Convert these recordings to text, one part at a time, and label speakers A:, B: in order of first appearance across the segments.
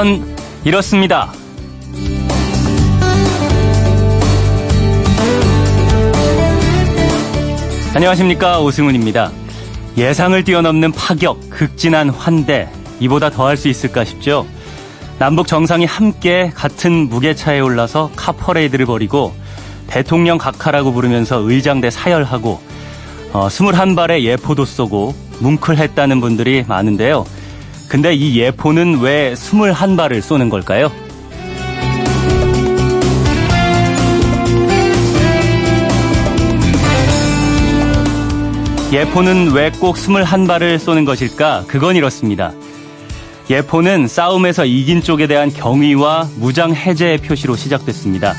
A: 그건 이렇습니다. 안녕하십니까 오승훈입니다. 예상을 뛰어넘는 파격, 극진한 환대 이보다 더할 수 있을까 싶죠. 남북 정상이 함께 같은 무게차에 올라서 카퍼레이드를 벌이고 대통령 각하라고 부르면서 의장대 사열하고 어, 21발의 예포도 쏘고 뭉클했다는 분들이 많은데요. 근데 이 예포는 왜 21발을 쏘는 걸까요? 예포는 왜 꼭 21발을 쏘는 것일까? 그건 이렇습니다. 예포는 싸움에서 이긴 쪽에 대한 경의와 무장 해제의 표시로 시작됐습니다.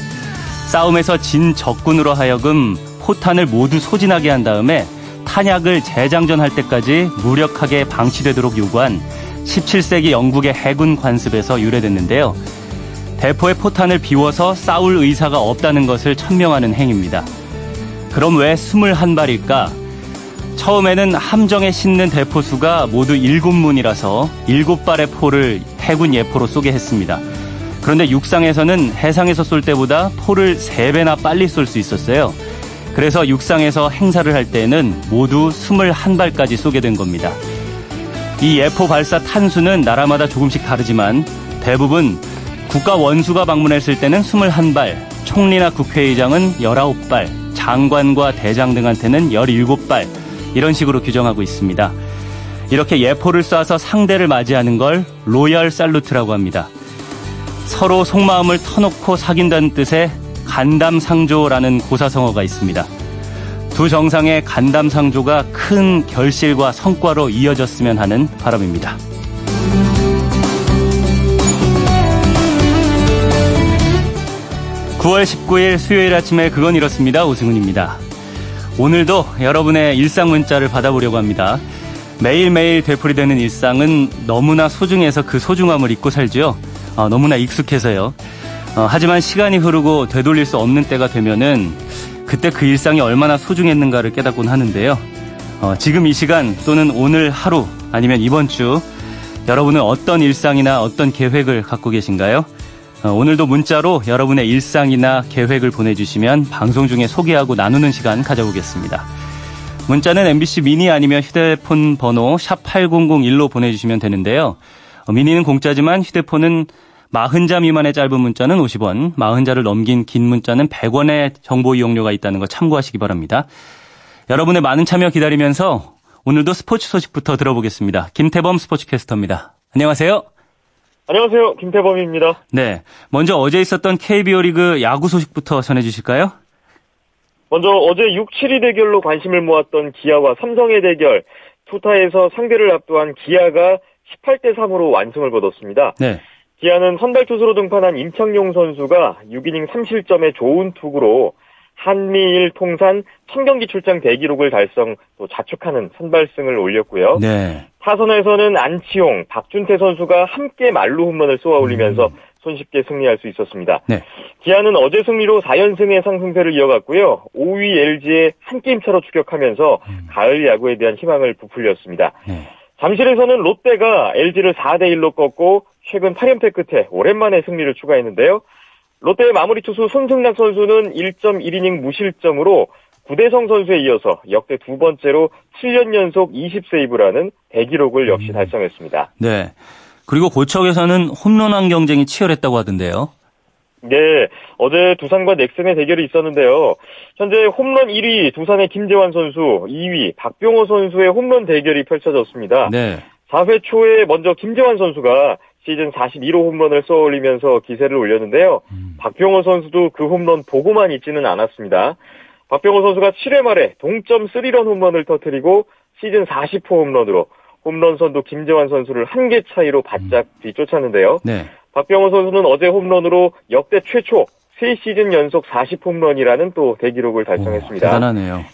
A: 싸움에서 진 적군으로 하여금 포탄을 모두 소진하게 한 다음에 탄약을 재장전할 때까지 무력하게 방치되도록 요구한 17세기 영국의 해군 관습에서 유래됐는데요. 대포의 포탄을 비워서 싸울 의사가 없다는 것을 천명하는 행위입니다. 그럼 왜 21발일까? 처음에는 함정에 싣는 대포 수가 모두 7문이라서 7발의 포를 해군 예포로 쏘게 했습니다. 그런데 육상에서는 해상에서 쏠 때보다 포를 3배나 빨리 쏠 수 있었어요. 그래서 육상에서 행사를 할 때는 모두 21발까지 쏘게 된 겁니다. 이 예포 발사 탄수는 나라마다 조금씩 다르지만 대부분 국가 원수가 방문했을 때는 21발, 총리나 국회의장은 19발, 장관과 대장 등한테는 17발, 이런 식으로 규정하고 있습니다. 이렇게 예포를 쏴서 상대를 맞이하는 걸 로열 살루트라고 합니다. 서로 속마음을 터놓고 사귄다는 뜻의 간담상조라는 고사성어가 있습니다. 두 정상의 간담 상조가 큰 결실과 성과로 이어졌으면 하는 바람입니다. 9월 19일 수요일 아침에 그건 이렇습니다. 오승훈입니다. 오늘도 여러분의 일상 문자를 받아보려고 합니다. 매일매일 되풀이되는 일상은 너무나 소중해서 그 소중함을 잊고 살죠. 어, 너무나 익숙해서요. 어, 하지만 시간이 흐르고 되돌릴 수 없는 때가 되면은 그때 그 일상이 얼마나 소중했는가를 깨닫곤 하는데요. 어, 지금 이 시간 또는 오늘 하루 아니면 이번 주 여러분은 어떤 일상이나 어떤 계획을 갖고 계신가요? 어, 오늘도 문자로 여러분의 일상이나 계획을 보내주시면 방송 중에 소개하고 나누는 시간 가져보겠습니다. 문자는 MBC 미니 아니면 휴대폰 번호 샵 8001로 보내주시면 되는데요. 어, 미니는 공짜지만 휴대폰은 40자 미만의 짧은 문자는 50원, 40자를 넘긴 긴 문자는 100원의 정보 이용료가 있다는 거 참고하시기 바랍니다. 여러분의 많은 참여 기다리면서 오늘도 스포츠 소식부터 들어보겠습니다. 김태범 스포츠 캐스터입니다. 안녕하세요.
B: 안녕하세요. 김태범입니다.
A: 네. 먼저 어제 있었던 KBO 리그 야구 소식부터 전해주실까요?
B: 먼저 어제 6, 7위 대결로 관심을 모았던 기아와 삼성의 대결. 투타에서 상대를 압도한 기아가 18대 3으로 완승을 거뒀습니다. 네. 기아는 선발 투수로 등판한 임창용 선수가 6이닝 3실점의 좋은 투구로 한미일 통산 1000경기 출장 대기록을 달성 또 자축하는 선발승을 올렸고요. 네. 타선에서는 안치홍, 박준태 선수가 함께 말루 홈런을 쏘아 올리면서 음. 손쉽게 승리할 수 있었습니다. 네. 기아는 어제 승리로 4연승의 상승세를 이어갔고요. 5위 LG에 한 게임 차로 추격하면서 음. 가을 야구에 대한 희망을 부풀렸습니다. 네. 잠실에서는 롯데가 LG를 4대 1로 꺾고 최근 8연패 끝에 오랜만에 승리를 추가했는데요. 롯데의 마무리 투수 손승락 선수는 1.1이닝 무실점으로 구대성 선수에 이어서 역대 두 번째로 7년 연속 20세이브라는 대기록을 역시 음. 달성했습니다.
A: 네. 그리고 고척에서는 홈런왕 경쟁이 치열했다고 하던데요.
B: 네, 어제 두산과 넥센의 대결이 있었는데요. 현재 홈런 1위 두산의 김재환 선수, 2위 박병호 선수의 홈런 대결이 펼쳐졌습니다. 네. 4회 초에 먼저 김재환 선수가 시즌 41호 홈런을 쏘올리면서 기세를 올렸는데요. 음. 박병호 선수도 그 홈런 보고만 있지는 않았습니다. 박병호 선수가 7회 말에 동점 3런 홈런을 터뜨리고 시즌 40호 홈런으로 홈런 선두 김재환 선수를 한 개 차이로 바짝 음. 뒤쫓았는데요. 네. 박병호 선수는 어제 홈런으로 역대 최초 3시즌 연속 40홈런이라는 또 대기록을 달성했습니다.
A: 오, 대단하네요.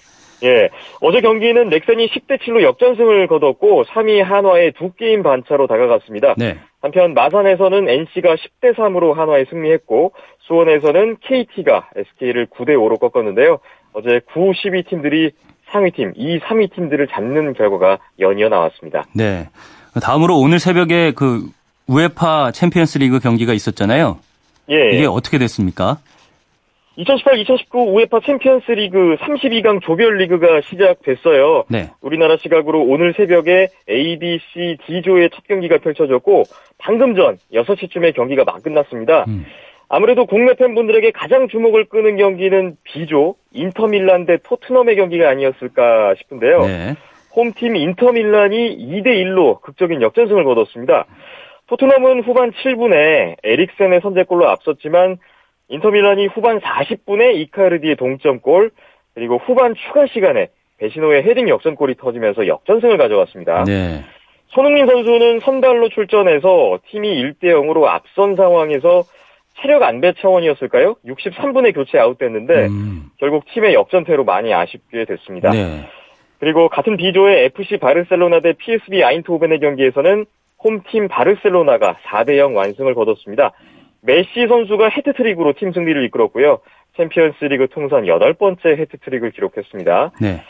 B: 예. 어제 경기는 넥센이 10대 7로 역전승을 거뒀고 3위 한화에 두 게임 반 차로 다가갔습니다. 네. 한편 마산에서는 NC가 10대 3으로 한화에 승리했고 수원에서는 KT가 SK를 9대 5로 꺾었는데요. 어제 9, 12 팀들이 상위 팀, 2, 3위 팀들을 잡는 결과가 연이어 나왔습니다.
A: 네. 다음으로 오늘 새벽에 그 UEFA 챔피언스 리그 경기가 있었잖아요. 예. 이게 어떻게 됐습니까?
B: 2018-2019 UEFA 챔피언스 리그 32강 조별 리그가 시작됐어요. 네. 우리나라 시각으로 오늘 새벽에 A, B, C, D조의 첫 경기가 펼쳐졌고 방금 전 6시쯤에 경기가 막 끝났습니다. 음. 아무래도 국내 팬분들에게 가장 주목을 끄는 경기는 B조 인터밀란 대 토트넘의 경기가 아니었을까 싶은데요. 네. 홈팀 인터밀란이 2대 1로 극적인 역전승을 거뒀습니다. 토트넘은 후반 7분에 에릭센의 선제골로 앞섰지만 인터밀란이 후반 40분에 이카르디의 동점골 그리고 후반 추가 시간에 베시노의 헤딩 역전골이 터지면서 역전승을 가져갔습니다. 네. 손흥민 선수는 선발로 출전해서 팀이 1대 0으로 앞선 상황에서 체력 안배 차원이었을까요? 63분에 교체 아웃됐는데 음. 결국 팀의 역전패로 많이 아쉽게 됐습니다. 네. 그리고 같은 B조의 FC 바르셀로나 대 PSV 아인토벤의 경기에서는 홈팀 바르셀로나가 4대 0 완승을 거뒀습니다. 메시 선수가 해트트릭으로 팀 승리를 이끌었고요. 챔피언스리그 통산 8번째 해트트릭을 기록했습니다. 네.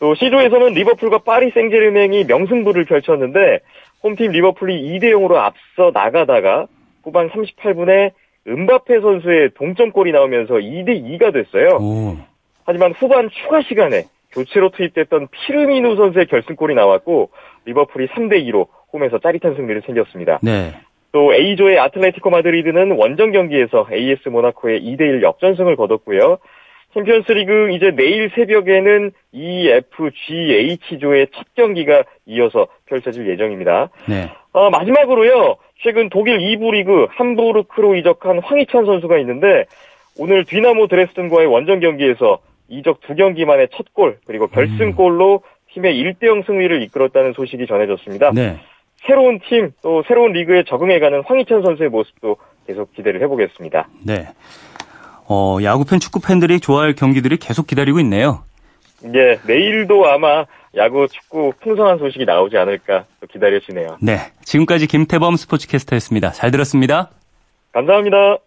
B: 또 C조에서는 리버풀과 파리 생제르맹이 명승부를 펼쳤는데 홈팀 리버풀이 2대 0으로 앞서 나가다가 후반 38분에 음바페 선수의 동점골이 나오면서 2대 2가 됐어요. 오. 하지만 후반 추가 시간에 교체로 투입됐던 피르미누 선수의 결승골이 나왔고 리버풀이 3대 2로 홈에서 짜릿한 승리를 챙겼습니다. 네. 또 A조의 아틀레티코 마드리드는 원정 경기에서 AS 모나코의 2대1 역전승을 거뒀고요. 챔피언스리그 이제 내일 새벽에는 EFGH조의 첫 경기가 이어서 펼쳐질 예정입니다. 네. 어, 마지막으로요. 최근 독일 2부 리그 함부르크로 이적한 황희찬 선수가 있는데 오늘 뒤나모 드레스든과의 원정 경기에서 이적 두 경기 만에 첫 골, 그리고 결승골로 팀의 1대0 승리를 이끌었다는 소식이 전해졌습니다. 네. 새로운 팀, 또 새로운 리그에 적응해가는 황희찬 선수의 모습도 계속 기대를 해보겠습니다.
A: 네. 어, 야구팬, 축구팬들이 좋아할 경기들이 계속 기다리고 있네요.
B: 네, 내일도 아마 야구, 축구 풍성한 소식이 나오지 않을까 기다려지네요.
A: 네. 지금까지 김태범 스포츠캐스터였습니다. 잘 들었습니다.
B: 감사합니다.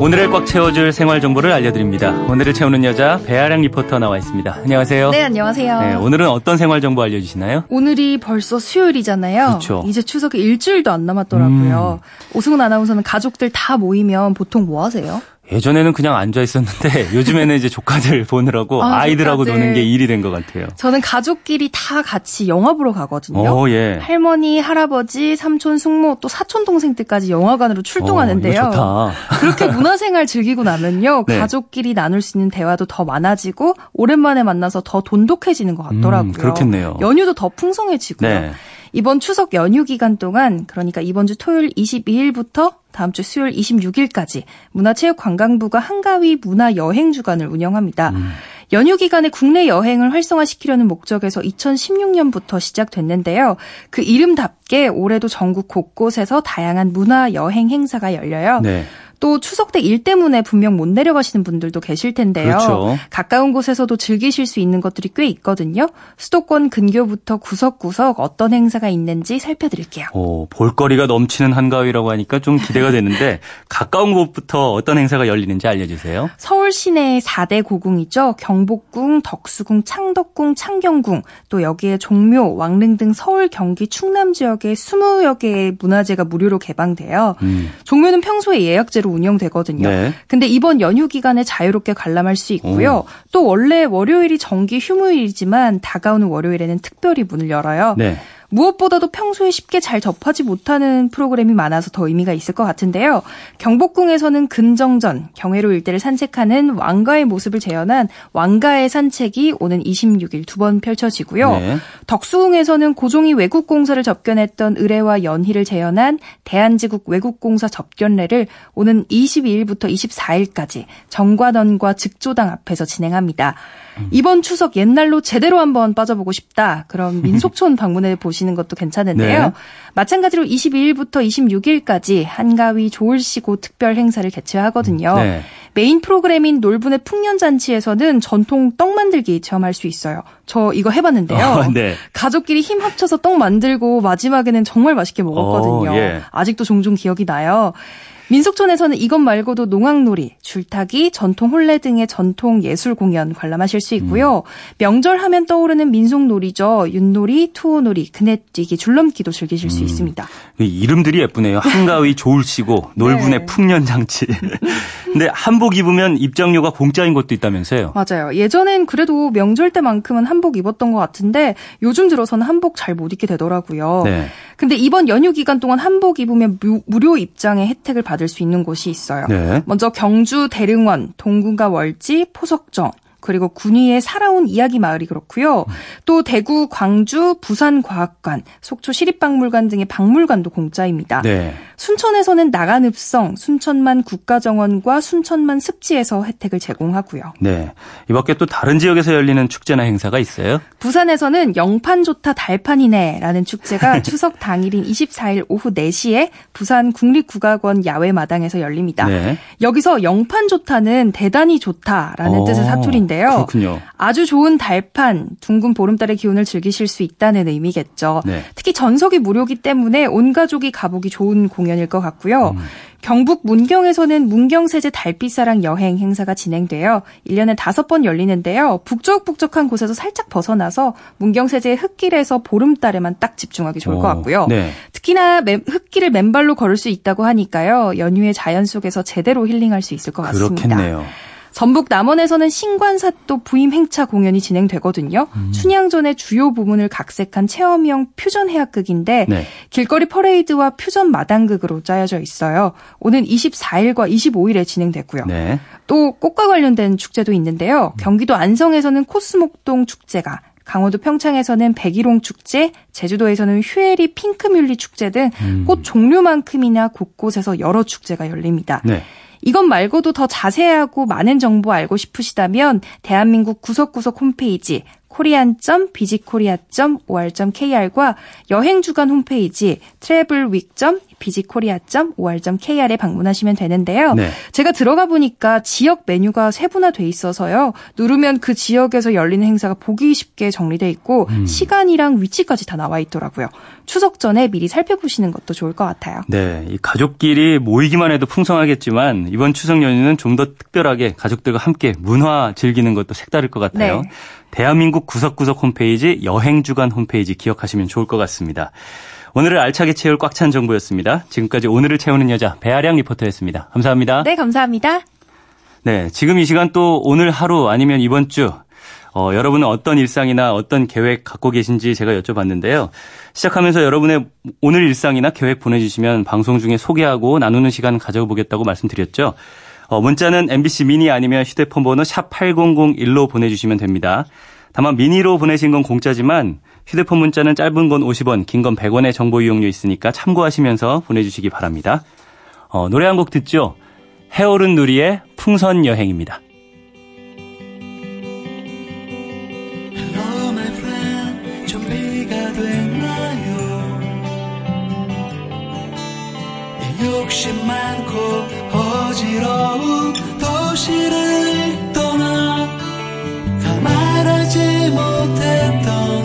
A: 오늘을 꽉 채워줄 생활 정보를 알려드립니다. 오늘을 채우는 여자 배아량 리포터 나와 있습니다. 안녕하세요.
C: 네, 안녕하세요. 네,
A: 오늘은 어떤 생활 정보 알려주시나요?
C: 오늘이 벌써 수요일이잖아요. 그렇죠. 이제 추석이 일주일도 안 남았더라고요. 음. 오승훈 아나운서는 가족들 다 모이면 보통 뭐 하세요?
A: 예전에는 그냥 앉아 있었는데 요즘에는 이제 조카들 보느라고 아, 이들하고 노는 게 일이 된 것 같아요.
C: 저는 가족끼리 다 같이 영화 보러 가거든요. 오, 어, 예. 할머니, 할아버지, 삼촌, 숙모, 또 사촌 동생들까지 영화관으로 출동하는데요. 어, 그렇게 문화생활 즐기고 나면요. 네. 가족끼리 나눌 수 있는 대화도 더 많아지고 오랜만에 만나서 더 돈독해지는 것 같더라고요. 음,
A: 그렇겠네요.
C: 연휴도 더 풍성해지고요. 네. 이번 추석 연휴 기간 동안 그러니까 이번 주 토요일 22일부터 다음 주 수요일 26일까지 문화체육관광부가 한가위 문화 여행 주간을 운영합니다. 음. 연휴 기간에 국내 여행을 활성화시키려는 목적에서 2016년부터 시작됐는데요. 그 이름답게 올해도 전국 곳곳에서 다양한 문화 여행 행사가 열려요. 네. 또 추석 때 일 때문에 분명 못 내려가시는 분들도 계실 텐데요. 그렇죠. 가까운 곳에서도 즐기실 수 있는 것들이 꽤 있거든요. 수도권 근교부터 구석구석 어떤 행사가 있는지 살펴드릴게요.
A: 오, 볼거리가 넘치는 한가위라고 하니까 좀 기대가 되는데 가까운 곳부터 어떤 행사가 열리는지 알려주세요.
C: 서울 시내 4대 고궁이죠. 경복궁, 덕수궁, 창덕궁, 창경궁, 또 여기에 종묘, 왕릉 등 서울, 경기, 충남 지역에 20여 개의 문화재가 무료로 개방돼요. 음. 종묘는 평소에 예약제로 식으로 운영되거든요. 네. 근데 이번 연휴 기간에 자유롭게 관람할 수 있고요. 오. 또 원래 월요일이 정기 휴무일이지만 다가오는 월요일에는 특별히 문을 열어요. 네. 무엇보다도 평소에 쉽게 잘 접하지 못하는 프로그램이 많아서 더 의미가 있을 것 같은데요. 경복궁에서는 근정전, 경회로 일대를 산책하는 왕가의 모습을 재현한 왕가의 산책이 오는 26일 두 번 펼쳐지고요. 네. 덕수궁에서는 고종이 외국공사를 접견했던 의례와 연희를 재현한 대한제국 외국공사 접견례를 오는 22일부터 24일까지 정관원과 즉조당 앞에서 진행합니다. 이번 추석 옛날로 제대로 한번 빠져보고 싶다. 그럼 민속촌 방문해 보시는 것도 괜찮은데요. 네. 마찬가지로 22일부터 26일까지 한가위 조울시고 특별 행사를 개최하거든요. 네. 메인 프로그램인 놀분의 풍년잔치에서는 전통 떡 만들기 체험할 수 있어요. 저 이거 해봤는데요. 어, 네. 가족끼리 힘 합쳐서 떡 만들고 마지막에는 정말 맛있게 먹었거든요. 어, 예. 아직도 종종 기억이 나요. 민속촌에서는 이것 말고도 농악놀이, 줄타기, 전통 혼례 등의 전통 예술 공연 관람하실 수 있고요. 음. 명절 하면 떠오르는 민속놀이죠. 윷놀이, 투호놀이, 그네뛰기, 줄넘기도 즐기실 음. 수 있습니다.
A: 이름들이 예쁘네요. 한가위 좋을시고 놀분의 네. 풍년장치. 근데 한복 입으면 입장료가 공짜인 곳도 있다면서요?
C: 맞아요. 예전엔 그래도 명절 때만큼은 한복 입었던 것 같은데 요즘 들어서는 한복 잘 못 입게 되더라고요. 네. 근데 이번 연휴 기간 동안 한복 입으면 무, 료 입장의 혜택을 받을 수 있는 곳이 있어요. 네. 먼저 경주 대릉원, 동gun과 월지, 포석정, 그리고 군위의 살아온 이야기 마을이 그렇고요. 또 대구, 광주, 부산 과학관, 속초 시립박물관 등의 박물관도 공짜입니다. 네. 순천에서는 나간읍성, 순천만 국가정원과 순천만 습지에서 혜택을 제공하고요.
A: 네. 이 밖에 또 다른 지역에서 열리는 축제나 행사가 있어요?
C: 부산에서는 영판 좋다 달판이네라는 축제가 추석 당일인 24일 오후 4시에 부산 국립국악원 야외 마당에서 열립니다. 네. 여기서 영판 좋다는 대단히 좋다라는 오, 뜻의 사투리인 데요.
A: 그렇군요.
C: 아주 좋은 달판, 둥근 보름달의 기운을 즐기실 수 있다는 의미겠죠. 네. 특히 전석이 무료기 때문에 온 가족이 가보기 좋은 공연 공연일 것 같고요. 음. 경북 문경에서는 문경세제 달빛사랑 여행 행사가 진행되어 1년에 5번 열리는데요. 북적북적한 곳에서 살짝 벗어나서 문경세제의 흙길에서 보름달에만 딱 집중하기 좋을 것 어, 같고요. 네. 특히나 흙길을 맨발로 걸을 수 있다고 하니까요. 연휴의 자연 속에서 제대로 힐링할 수 있을 것 같습니다.
A: 그렇겠네요.
C: 전북 남원에서는 신관사또 부임 행차 공연이 진행되거든요. 음. 춘향전의 주요 부분을 각색한 체험형 퓨전 해학극인데 네. 길거리 퍼레이드와 퓨전 마당극으로 짜여져 있어요. 오는 24일과 25일에 진행됐고요. 네. 또 꽃과 관련된 축제도 있는데요. 경기도 안성에서는 코스목동 축제가 강원도 평창에서는 백일홍 축제, 제주도에서는 휴에리 핑크뮬리 축제 등꽃 음. 종류만큼이나 곳곳에서 여러 축제가 열립니다. 네. 이것 말고도 더 자세하고 많은 정보 알고 싶으시다면 대한민국 구석구석 홈페이지 korean.bgkorea.or.kr과 여행 주간 홈페이지 travelweek.bgkorea.or.kr에 방문하시면 되는데요. 네. 제가 들어가 보니까 지역 메뉴가 세분화돼 있어서요. 누르면 그 지역에서 열리는 행사가 보기 쉽게 정리돼 있고 음. 시간이랑 위치까지 다 나와 있더라고요. 추석 전에 미리 살펴보시는 것도 좋을 것 같아요.
A: 네, 이 가족끼리 모이기만 해도 풍성하겠지만 이번 추석 연휴는 좀 더 특별하게 가족들과 함께 문화 즐기는 것도 색다를 것 같아요. 네. 대한민국 구석구석 홈페이지 여행 주간 홈페이지 기억하시면 좋을 것 같습니다. 오늘을 알차게 채울 꽉 찬 정보였습니다. 지금까지 오늘을 채우는 여자 배아량 리포터였습니다. 감사합니다.
C: 네, 감사합니다.
A: 네, 지금 이 시간 또 오늘 하루 아니면 이번 주 어, 여러분은 어떤 일상이나 어떤 계획 갖고 계신지 제가 여쭤봤는데요. 시작하면서 여러분의 오늘 일상이나 계획 보내주시면 방송 중에 소개하고 나누는 시간 가져보겠다고 말씀드렸죠. 어, 문자는 MBC 미니 아니면 휴대폰 번호 샵 8001로 보내주시면 됩니다. 다만 미니로 보내신 건 공짜지만 휴대폰 문자는 짧은 건 50원, 긴 건 100원의 정보 이용료 있으니까 참고하시면서 보내주시기 바랍니다. 어, 노래 한 곡 듣죠? 해오른 누리의 풍선 여행입니다. 욕심 많고 어지러운 도시를 떠나 다 말하지 못했던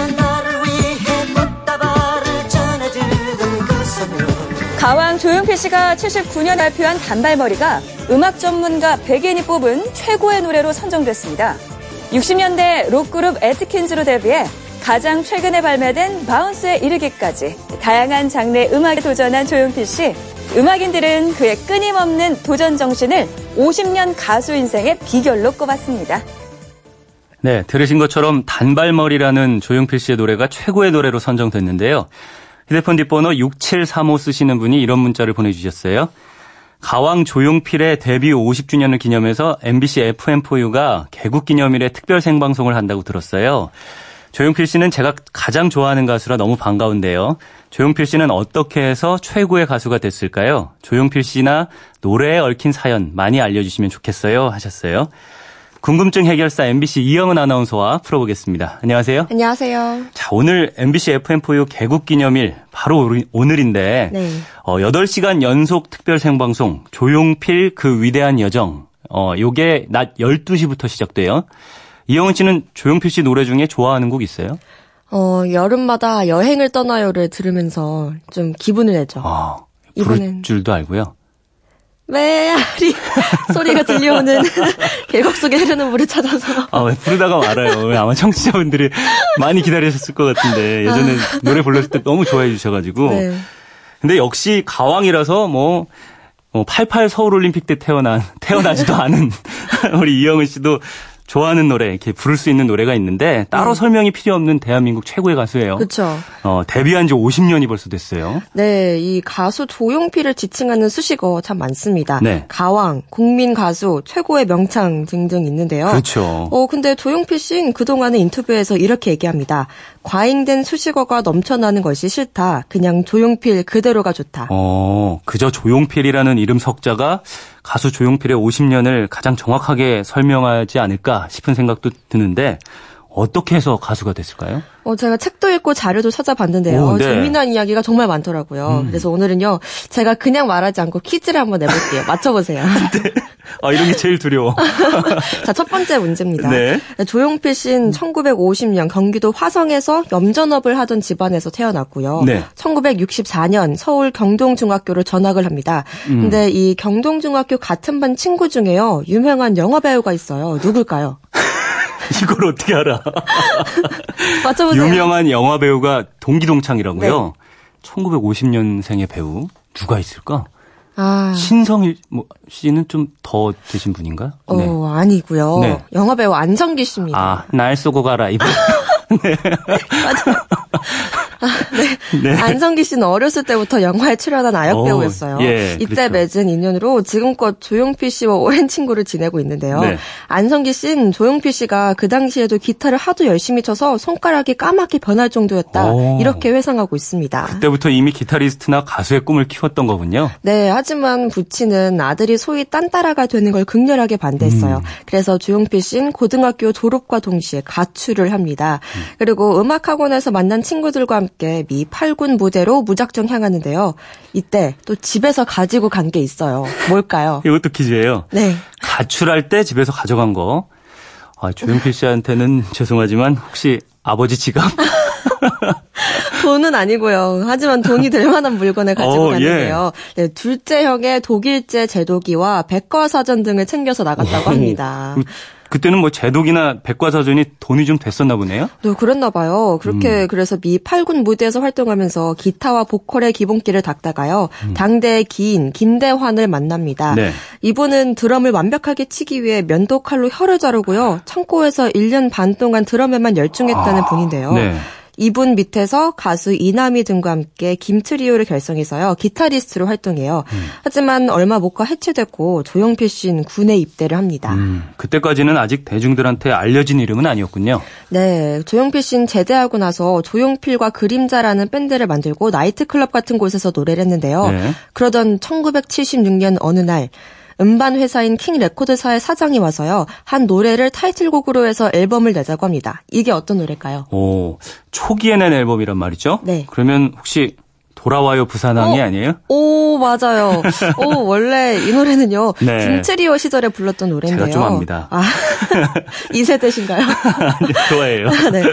D: 가왕 조용필 씨가 79년 발표한 단발머리가 음악 전문가 백엔이 뽑은 최고의 노래로 선정됐습니다. 60년대 록그룹 에트킨즈로 데뷔해 가장 최근에 발매된 바운스에 이르기까지 다양한 장르의 음악에 도전한 조용필 씨. 음악인들은 그의 끊임없는 도전 정신을 50년 가수 인생의 비결로 꼽았습니다.
A: 네, 들으신 것처럼 단발머리라는 조용필 씨의 노래가 최고의 노래로 선정됐는데요. 휴대폰 뒷번호 6735 쓰시는 분이 이런 문자를 보내주셨어요. 가왕 조용필의 데뷔 50주년을 기념해서 MBC FM4U가 개국 기념일에 특별 생방송을 한다고 들었어요. 조용필 씨는 제가 가장 좋아하는 가수라 너무 반가운데요. 조용필 씨는 어떻게 해서 최고의 가수가 됐을까요? 조용필 씨나 노래에 얽힌 사연 많이 알려주시면 좋겠어요 하셨어요. 궁금증 해결사 MBC 이영은 아나운서와 풀어보겠습니다. 안녕하세요.
E: 안녕하세요.
A: 자, 오늘 MBC FM4U 개국 기념일 바로 오늘인데 네. 어, 8시간 연속 특별 생방송 조용필 그 위대한 여정 어, 요게 낮 12시부터 시작돼요. 이영은 씨는 조용필 씨 노래 중에 좋아하는 곡 있어요?
E: 어, 여름마다 여행을 떠나요를 들으면서 좀 기분을 내죠.
A: 아, 부를 이번엔... 줄도 알고요.
E: 메아리 소리가 들려오는 계곡 속에 흐르는 물을 찾아서.
A: 아, 왜 부르다가 말아요. 아마 청취자분들이 많이 기다리셨을 것 같은데 예전에 아. 노래 불렀을 때 너무 좋아해 주셔가지고. 네. 근데 역시 가왕이라서 뭐, 뭐, 88 서울올림픽 때 태어난, 태어나지도 않은 우리 이영은 씨도 좋아하는 노래 이렇게 부를 수 있는 노래가 있는데 따로 네. 설명이 필요 없는 대한민국 최고의 가수예요.
E: 그렇죠.
A: 어, 데뷔한 지 50년이 벌써 됐어요.
E: 네, 이 가수 조용필을 지칭하는 수식어 참 많습니다. 네. 가왕, 국민 가수, 최고의 명창 등등 있는데요.
A: 그렇죠.
E: 어, 근데 조용필 씨는 그동안의 인터뷰에서 이렇게 얘기합니다. 과잉된 수식어가 넘쳐나는 것이 싫다. 그냥 조용필 그대로가 좋다.
A: 어, 그저 조용필이라는 이름 석자가 가수 조용필의 50년을 가장 정확하게 설명하지 않을까 싶은 생각도 드는데 어떻게 해서 가수가 됐을까요?
E: 어, 제가 책도 읽고 자료도 찾아봤는데요. 오, 네. 재미난 이야기가 정말 많더라고요. 음. 그래서 오늘은요, 제가 그냥 말하지 않고 퀴즈를 한번 내볼게요. 맞춰보세요.
A: 네. 아, 이런 게 제일 두려워.
E: 자, 첫 번째 문제입니다. 네. 조용필 씨는 1950년 경기도 화성에서 염전업을 하던 집안에서 태어났고요. 네. 1964년 서울 경동중학교를 전학을 합니다. 음. 근데 이 경동중학교 같은 반 친구 중에요, 유명한 영화배우가 있어요. 누굴까요?
A: 이걸 어떻게 알아?
E: 맞춰보세요.
A: 유명한 영화 배우가 동기동창이라고요. 네. 1950년생의 배우 누가 있을까? 아. 신성일 뭐, 씨는 좀 더 되신 분인가?
E: 어, 네. 아니고요. 네. 영화 배우 안성기 씨입니다.
A: 아, 날 쏘고 가라 이분. 네.
E: 맞아. 아, 네. 네. 안성기 씨는 어렸을 때부터 영화에 출연한 아역 배우였어요. 예, 이때 그렇죠. 맺은 인연으로 지금껏 조용필 씨와 오랜 친구를 지내고 있는데요. 네. 안성기 씨는 조용필 씨가 그 당시에도 기타를 하도 열심히 쳐서 손가락이 까맣게 변할 정도였다. 오. 이렇게 회상하고 있습니다.
A: 그때부터 이미 기타리스트나 가수의 꿈을 키웠던 거군요.
E: 네, 하지만 부친은 아들이 소위 딴따라가 되는 걸 극렬하게 반대했어요. 음. 그래서 조용필 씨는 고등학교 졸업과 동시에 가출을 합니다. 음. 그리고 음악 학원에서 만난 친구들과 함께 미 8군 무대로 무작정 향하는데요. 이때 또 집에서 가지고 간 게 있어요. 뭘까요?
A: 이것도 퀴즈예요.
E: 네.
A: 가출할 때 집에서 가져간 거. 아, 조용필 씨한테는 죄송하지만 혹시 아버지 지갑?
E: 돈은 아니고요. 하지만 돈이 될 만한 물건을 가지고 어, 갔는데요. 예. 네, 둘째 형의 독일제 제도기와 백과사전 등을 챙겨서 나갔다고 합니다.
A: 그때는 뭐 제독이나 백과사전이 돈이 좀 됐었나 보네요.
E: 네, 그랬나 봐요. 그렇게 음. 그래서 미 8군 무대에서 활동하면서 기타와 보컬의 기본기를 닦다가요. 음. 당대의 기인 김대환을 만납니다. 네. 이분은 드럼을 완벽하게 치기 위해 면도칼로 혀를 자르고요. 창고에서 1년 반 동안 드럼에만 열중했다는 아, 분인데요. 네. 이분 밑에서 가수 이남희 등과 함께 김트리오를 결성해서요. 기타리스트로 활동해요. 음. 하지만 얼마 못 가 해체됐고 조용필 씨는 군에 입대를 합니다. 음,
A: 그때까지는 아직 대중들한테 알려진 이름은 아니었군요.
E: 네. 조용필 씨는 제대하고 나서 조용필과 그림자라는 밴드를 만들고 나이트클럽 같은 곳에서 노래를 했는데요. 네. 그러던 1976년 어느 날 음반 회사인 킹 레코드사의 사장이 와서요. 한 노래를 타이틀곡으로 해서 앨범을 내자고 합니다. 이게 어떤 노래일까요?
A: 오, 초기에 낸 앨범이란 말이죠?
E: 네.
A: 그러면 혹시 돌아와요 부산항이 어? 아니에요?
E: 오 맞아요. 오 원래 이 노래는요 네. 김트리오 시절에 불렀던 노래인데요.
A: 제가 좀 압니다. 아,
E: 2세대신가요?
A: 네, 좋아해요.
E: 네.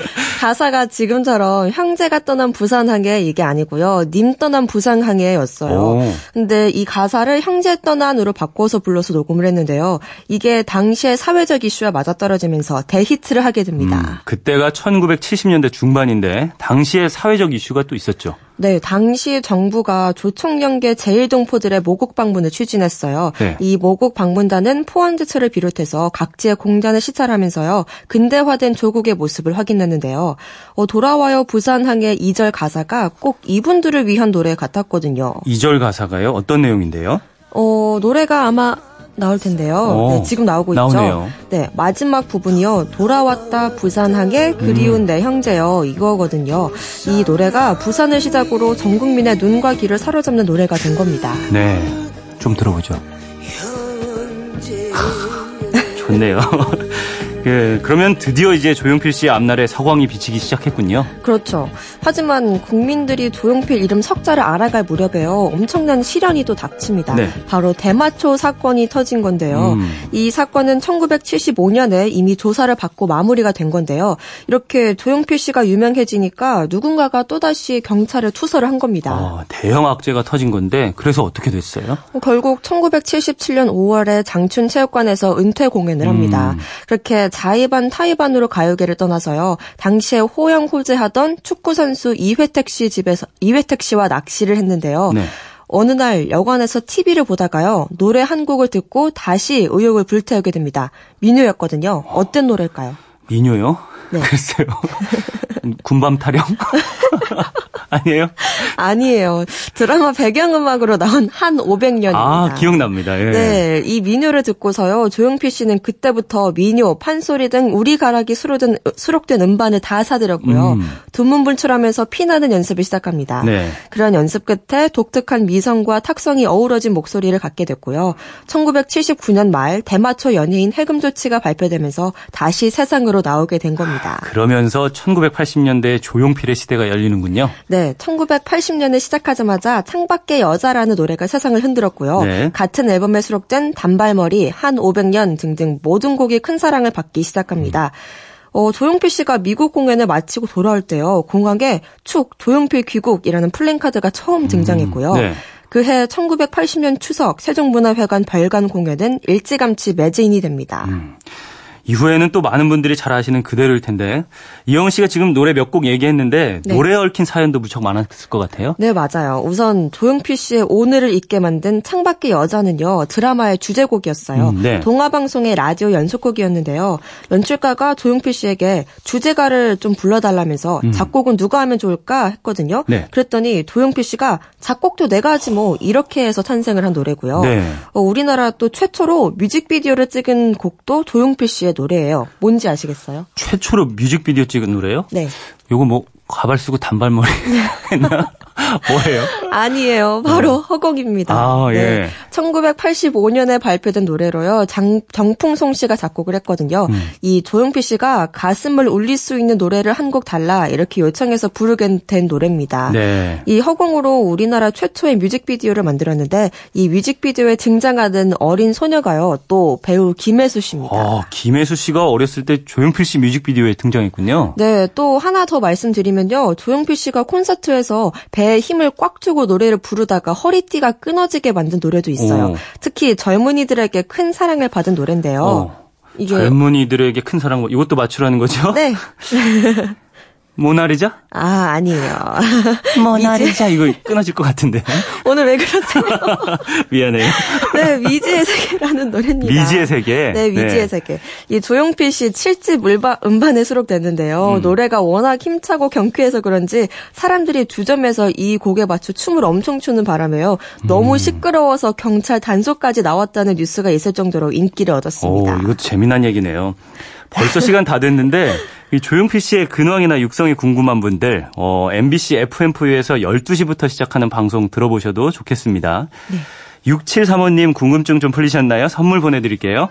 E: 가사가 지금처럼 형제가 떠난 부산항에 이게 아니고요. 님 떠난 부산항에였어요. 오. 근데 이 가사를 형제 떠난으로 바꿔서 불러서 녹음을 했는데요. 이게 당시의 사회적 이슈와 맞아떨어지면서 대히트를 하게 됩니다. 음,
A: 그때가 1970년대 중반인데 당시에 사회적 이슈가 또 있었죠.
E: 네, 당시 정부가 조총련계 제1동포들의 모국 방문을 추진했어요. 네. 이 모국 방문단은 포항제철을 비롯해서 각지의 공단을 시찰하면서요. 근대화된 조국의 모습을 확인했는데요. 어, 돌아와요 부산항의 2절 가사가 꼭 이분들을 위한 노래 같았거든요.
A: 2절 가사가요? 어떤 내용인데요?
E: 어, 노래가 아마 나올 텐데요. 네, 지금 나오고
A: 나오네요.
E: 있죠. 네, 마지막 부분이요. 돌아왔다 부산항에 그리운 음. 내 형제요. 이거거든요. 이 노래가 부산을 시작으로 전 국민의 눈과 귀를 사로잡는 노래가 된 겁니다.
A: 네, 좀 들어보죠. 좋네요. 그, 그러면 드디어 이제 조용필 씨의 앞날에 사광이 비치기 시작했군요.
E: 그렇죠. 하지만 국민들이 조용필 이름 석자를 알아갈 무렵에요. 엄청난 시련이 또 닥칩니다. 네. 바로 대마초 사건이 터진 건데요. 음. 이 사건은 1975년에 이미 조사를 받고 마무리가 된 건데요. 이렇게 조용필 씨가 유명해지니까 누군가가 또다시 경찰에 투서를 한 겁니다.
A: 아, 대형 악재가 터진 건데 그래서 어떻게 됐어요?
E: 결국 1977년 5월에 장춘 체육관에서 은퇴 공연을 합니다. 음. 그렇게 자의반 타의반으로 가요계를 떠나서요. 당시에 호영 호재하던 축구 선수 이회택 씨 집에서 이회택 씨와 낚시를 했는데요. 네. 어느 날 여관에서 TV를 보다가요. 노래 한 곡을 듣고 다시 의욕을 불태우게 됩니다. 민요였거든요. 어떤 노래일까요?
A: 민요요? 네. 글쎄요. 군밤 타령? 아니에요?
E: 아니에요. 드라마 배경음악으로 나온 한 500년입니다.
A: 아, 기억납니다. 예.
E: 네, 이 민요를 듣고서요. 조용필 씨는 그때부터 민요, 판소리 등 우리 가락이 수록된, 수록된 음반을 다 사들였고요. 음. 두문불출하면서 피나는 연습을 시작합니다. 네. 그런 연습 끝에 독특한 미성과 탁성이 어우러진 목소리를 갖게 됐고요. 1979년 말 대마초 연예인 해금 조치가 발표되면서 다시 세상으로 나오게 된 겁니다.
A: 그러면서 1980년대 조용필의 시대가 열리는군요.
E: 네, 1980년에 시작하자마자 창밖의 여자라는 노래가 세상을 흔들었고요. 네. 같은 앨범에 수록된 단발머리, 한 500년 등등 모든 곡이 큰 사랑을 받기 시작합니다. 어, 조용필 씨가 미국 공연을 마치고 돌아올 때요. 공항에 축 조용필 귀국이라는 플랜카드가 처음 음, 등장했고요. 음, 네. 그해 1980년 추석 세종문화회관 발관 공연은 일찌감치 매진이 됩니다. 음.
A: 이후에는 또 많은 분들이 잘 아시는 그대로일 텐데 이영은 씨가 지금 노래 몇 곡 얘기했는데 네. 노래에 얽힌 사연도 무척 많았을 것 같아요.
E: 네, 맞아요. 우선 조용필 씨의 오늘을 잊게 만든 창밖의 여자는요. 드라마의 주제곡이었어요. 음, 네. 동화 방송의 라디오 연속곡이었는데요. 연출가가 조용필 씨에게 주제가를 좀 불러달라면서 음. 작곡은 누가 하면 좋을까 했거든요. 네. 그랬더니 조용필 씨가 작곡도 내가 하지 뭐 이렇게 해서 탄생을 한 노래고요. 네. 어, 우리나라 또 최초로 뮤직비디오를 찍은 곡도 조용필 씨의 노래예요. 뭔지 아시겠어요?
A: 최초로 뮤직비디오 찍은 노래요?
E: 네.
A: 요거 뭐 가발 쓰고 단발머리 했나? 뭐예요?
E: 아니에요. 바로 네. 허곡입니다.
A: 아, 예. 네.
E: 1985년에 발표된 노래로요. 장, 정풍송 씨가 작곡을 했거든요. 음. 이 조용필 씨가 가슴을 울릴 수 있는 노래를 한 곡 달라 이렇게 요청해서 부르게 된 노래입니다. 네. 이 허공으로 우리나라 최초의 뮤직비디오를 만들었는데 이 뮤직비디오에 등장하는 어린 소녀가요. 또 배우 김혜수 씨입니다.
A: 아, 김혜수 씨가 어렸을 때 조용필 씨 뮤직비디오에 등장했군요.
E: 네. 또 하나 더 말씀드리면 요. 조용필 씨가 콘서트에서 배에 힘을 꽉 주고 노래를 부르다가 허리띠가 끊어지게 만든 노래도 있어요. 오. 특히 젊은이들에게 큰 사랑을 받은 노래인데요. 어.
A: 이게 젊은이들에게 큰 사랑 이것도 맞추라는 거죠?
E: 네.
A: 모나리자?
E: 아, 아니에요.
A: 모나리자 이거 끊어질 것 같은데.
E: 오늘 왜 그러세요?
A: 미안해요.
E: 네, 미지의 세계라는 노래입니다.
A: 미지의 세계.
E: 네, 미지의 네. 세계. 이 조용필 씨 7집 음반, 음반에 수록됐는데요. 음. 노래가 워낙 힘차고 경쾌해서 그런지 사람들이 주점에서 이 곡에 맞춰 춤을 엄청 추는 바람에요. 너무 음. 시끄러워서 경찰 단속까지 나왔다는 뉴스가 있을 정도로 인기를 얻었습니다.
A: 오, 이거 재미난 얘기네요. 벌써 시간 다 됐는데 이 조용필 씨의 근황이나 육성이 궁금한 분들 어, MBC FM4U에서 12시부터 시작하는 방송 들어보셔도 좋겠습니다. 네. 6735님 궁금증 좀 풀리셨나요? 선물 보내드릴게요.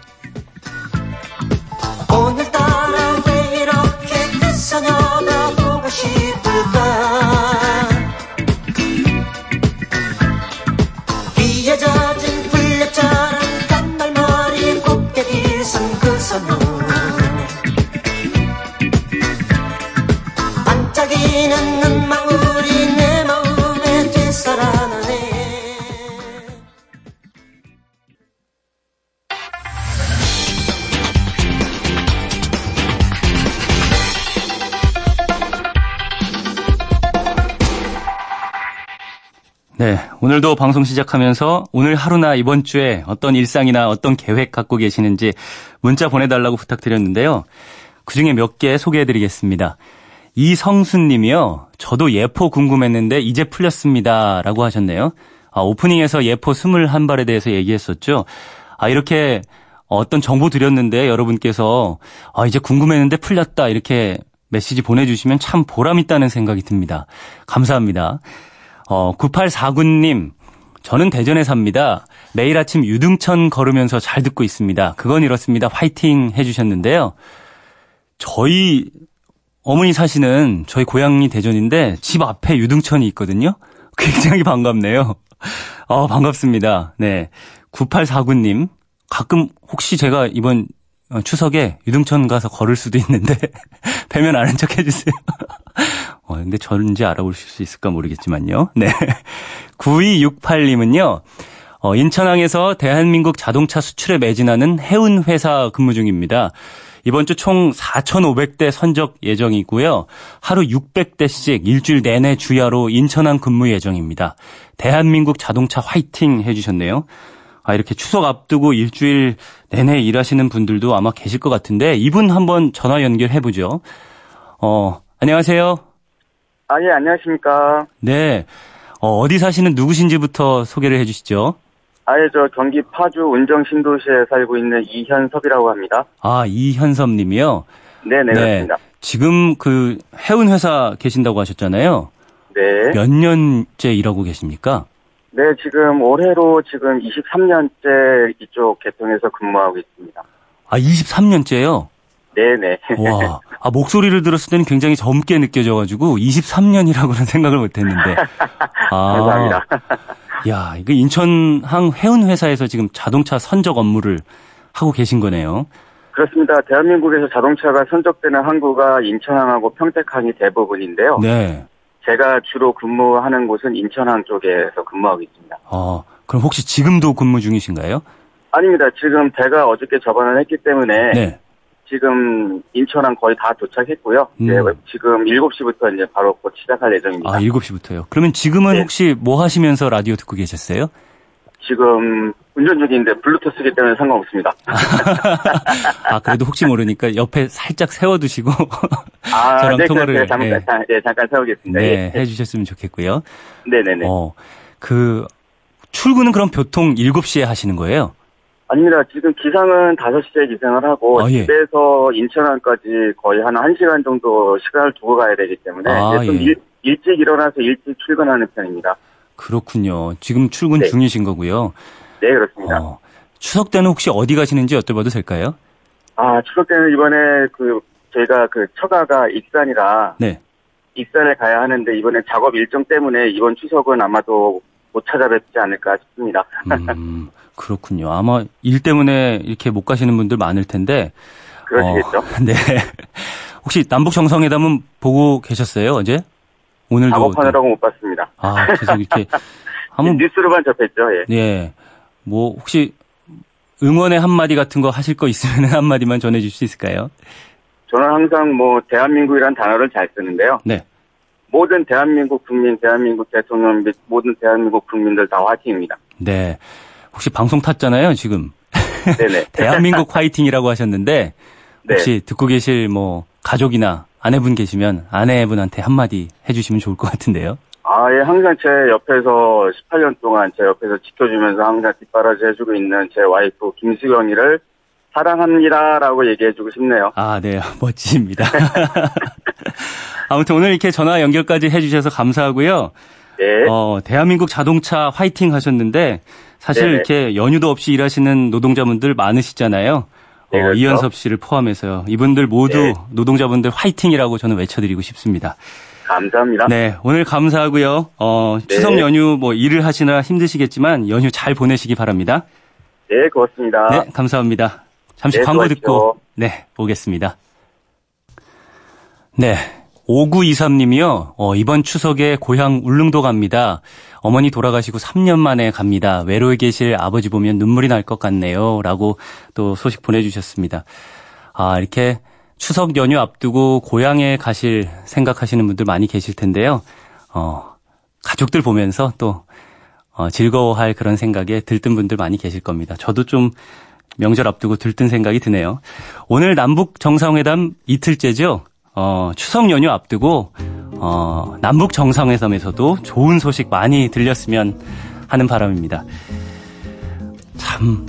A: 오늘도 방송 시작하면서 오늘 하루나 이번 주에 어떤 일상이나 어떤 계획 갖고 계시는지 문자 보내달라고 부탁드렸는데요. 그 중에 몇 개 소개해드리겠습니다. 이성순 님이요. 저도 예포 궁금했는데 이제 풀렸습니다. 라고 하셨네요. 아, 오프닝에서 예포 21발에 대해서 얘기했었죠. 아, 이렇게 어떤 정보 드렸는데 여러분께서 아, 이제 궁금했는데 풀렸다. 이렇게 메시지 보내주시면 참 보람있다는 생각이 듭니다. 감사합니다. 어, 9849님, 저는 대전에 삽니다. 매일 아침 유등천 걸으면서 잘 듣고 있습니다. 그건 이렇습니다. 화이팅 해주셨는데요. 저희 어머니 사시는 저희 고향이 대전인데 집 앞에 유등천이 있거든요. 굉장히 반갑네요. 어, 반갑습니다. 네. 9849님, 가끔 혹시 제가 이번 추석에 유등천 가서 걸을 수도 있는데, 뵈면 아는 척 해주세요. 어, 근데 저는지 알아보실 수 있을까 모르겠지만요. 네. 9268님은요, 어, 인천항에서 대한민국 자동차 수출에 매진하는 해운 회사 근무 중입니다. 이번 주 총 4,500대 선적 예정이고요. 하루 600대씩 일주일 내내 주야로 인천항 근무 예정입니다. 대한민국 자동차 화이팅 해주셨네요. 아, 이렇게 추석 앞두고 일주일 내내 일하시는 분들도 아마 계실 것 같은데 이분 한번 전화 연결해보죠. 어, 안녕하세요.
F: 아, 예, 안녕하십니까.
A: 네. 어, 어디 사시는 누구신지부터 소개를 해주시죠.
F: 아 예 저 경기 파주 운정 신도시에 살고 있는 이현섭이라고 합니다.
A: 아 이현섭 님이요?
F: 네네 네. 그렇습니다.
A: 지금 그 해운 회사 계신다고 하셨잖아요.
F: 네.
A: 몇 년째 일하고 계십니까?
F: 네, 지금 올해로 지금 23년째 이쪽 개통에서 근무하고 있습니다.
A: 아, 23년째요?
F: 네네.
A: 와, 아, 목소리를 들었을 때는 굉장히 젊게 느껴져가지고 23년이라고는 생각을 못했는데.
F: 아, 감사합니다.
A: 야, 이거 인천항 해운회사에서 지금 자동차 선적 업무를 하고 계신 거네요.
F: 그렇습니다. 대한민국에서 자동차가 선적되는 항구가 인천항하고 평택항이 대부분인데요.
A: 네.
F: 제가 주로 근무하는 곳은 인천항 쪽에서 근무하고 있습니다.
A: 어, 그럼 혹시 지금도 근무 중이신가요?
F: 아닙니다. 지금 배가 어저께 접안을 했기 때문에 네. 지금 인천항 거의 다 도착했고요. 음. 네, 지금 7시부터 이제 바로 곧 시작할 예정입니다.
A: 아, 7시부터요. 그러면 지금은 네. 혹시 뭐 하시면서 라디오 듣고 계셨어요?
F: 지금 운전 중인데 블루투스기 때문에 상관없습니다.
A: 아, 그래도 혹시 모르니까 옆에 살짝 세워두시고 아, 저랑 네, 통화를
F: 네, 잠깐, 네. 네, 잠깐 세우겠습니다.
A: 네, 예. 해주셨으면 좋겠고요.
F: 네네네.
A: 어, 그 출근은 그럼 보통 7시에 하시는 거예요?
F: 아닙니다. 지금 기상은 5시에 기상을 하고 아, 예. 집에서 인천항까지 거의 한 1시간 정도 시간을 두고 가야 되기 때문에 아, 좀 예. 일, 일찍 일어나서 일찍 출근하는 편입니다.
A: 그렇군요. 지금 출근 네. 중이신 거고요.
F: 네, 그렇습니다. 어,
A: 추석 때는 혹시 어디 가시는지 여쭤봐도 될까요?
F: 아, 추석 때는 이번에 그 제가 그 처가가 익산이라 네. 익산에 가야 하는데 이번에 작업 일정 때문에 이번 추석은 아마도 못 찾아뵙지 않을까 싶습니다.
A: 음, 그렇군요. 아마 일 때문에 이렇게 못 가시는 분들 많을 텐데.
F: 그러시겠죠. 어,
A: 네. 혹시 남북 정상회담은 보고 계셨어요 어제? 오늘도
F: 작업하느라고 못 봤습니다.
A: 아 계속 이렇게
F: 한번 뉴스로만 접했죠. 예.
A: 예. 뭐 혹시 응원의 한마디 같은 거 하실 거 있으면 한마디만 전해줄 수 있을까요?
F: 저는 항상 뭐 대한민국이라는 단어를 잘 쓰는데요.
A: 네.
F: 모든 대한민국 국민, 대한민국 대통령 및 모든 대한민국 국민들 다 화이팅입니다.
A: 네. 혹시 방송 탔잖아요, 지금.
F: 네네.
A: 대한민국 화이팅이라고 하셨는데 네. 혹시 네. 듣고 계실 뭐 가족이나 아내분 계시면 아내분한테 한마디 해주시면 좋을 것 같은데요.
F: 아, 예, 항상 제 옆에서 18년 동안 제 옆에서 지켜주면서 항상 뒷바라지 해주고 있는 제 와이프 김수경이를 사랑합니다라고 얘기해주고 싶네요.
A: 아, 네, 멋집니다. 아무튼 오늘 이렇게 전화 연결까지 해주셔서 감사하고요.
F: 네.
A: 어, 대한민국 자동차 화이팅 하셨는데 사실 네네. 이렇게 연휴도 없이 일하시는 노동자분들 많으시잖아요. 네, 어, 그렇죠. 이현섭 씨를 포함해서요. 이분들 모두 네. 노동자분들 화이팅이라고 저는 외쳐드리고 싶습니다.
F: 감사합니다.
A: 네, 오늘 감사하고요. 어, 네. 추석 연휴 뭐 일을 하시느라 힘드시겠지만 연휴 잘 보내시기 바랍니다.
F: 네, 고맙습니다.
A: 네, 감사합니다. 잠시 네, 광고 듣고 네, 오겠습니다. 네. 5923님이요. 어, 이번 추석에 고향 울릉도 갑니다. 어머니 돌아가시고 3년 만에 갑니다. 외로에 계실 아버지 보면 눈물이 날 것 같네요. 라고 또 소식 보내주셨습니다. 아, 이렇게 추석 연휴 앞두고 고향에 가실 생각하시는 분들 많이 계실 텐데요. 어, 가족들 보면서 또 어, 즐거워할 그런 생각에 들뜬 분들 많이 계실 겁니다. 저도 좀 명절 앞두고 들뜬 생각이 드네요. 오늘 남북 정상회담 이틀째죠. 어, 추석 연휴 앞두고 어, 남북 정상회담에서도 좋은 소식 많이 들렸으면 하는 바람입니다. 참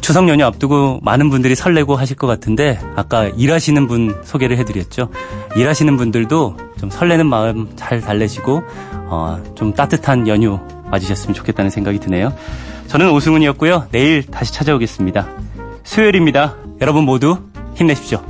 A: 추석 연휴 앞두고 많은 분들이 설레고 하실 것 같은데 아까 일하시는 분 소개를 해드렸죠. 일하시는 분들도 좀 설레는 마음 잘 달래시고 어, 좀 따뜻한 연휴 맞으셨으면 좋겠다는 생각이 드네요. 저는 오승훈이었고요. 내일 다시 찾아오겠습니다. 수요일입니다. 여러분 모두 힘내십시오.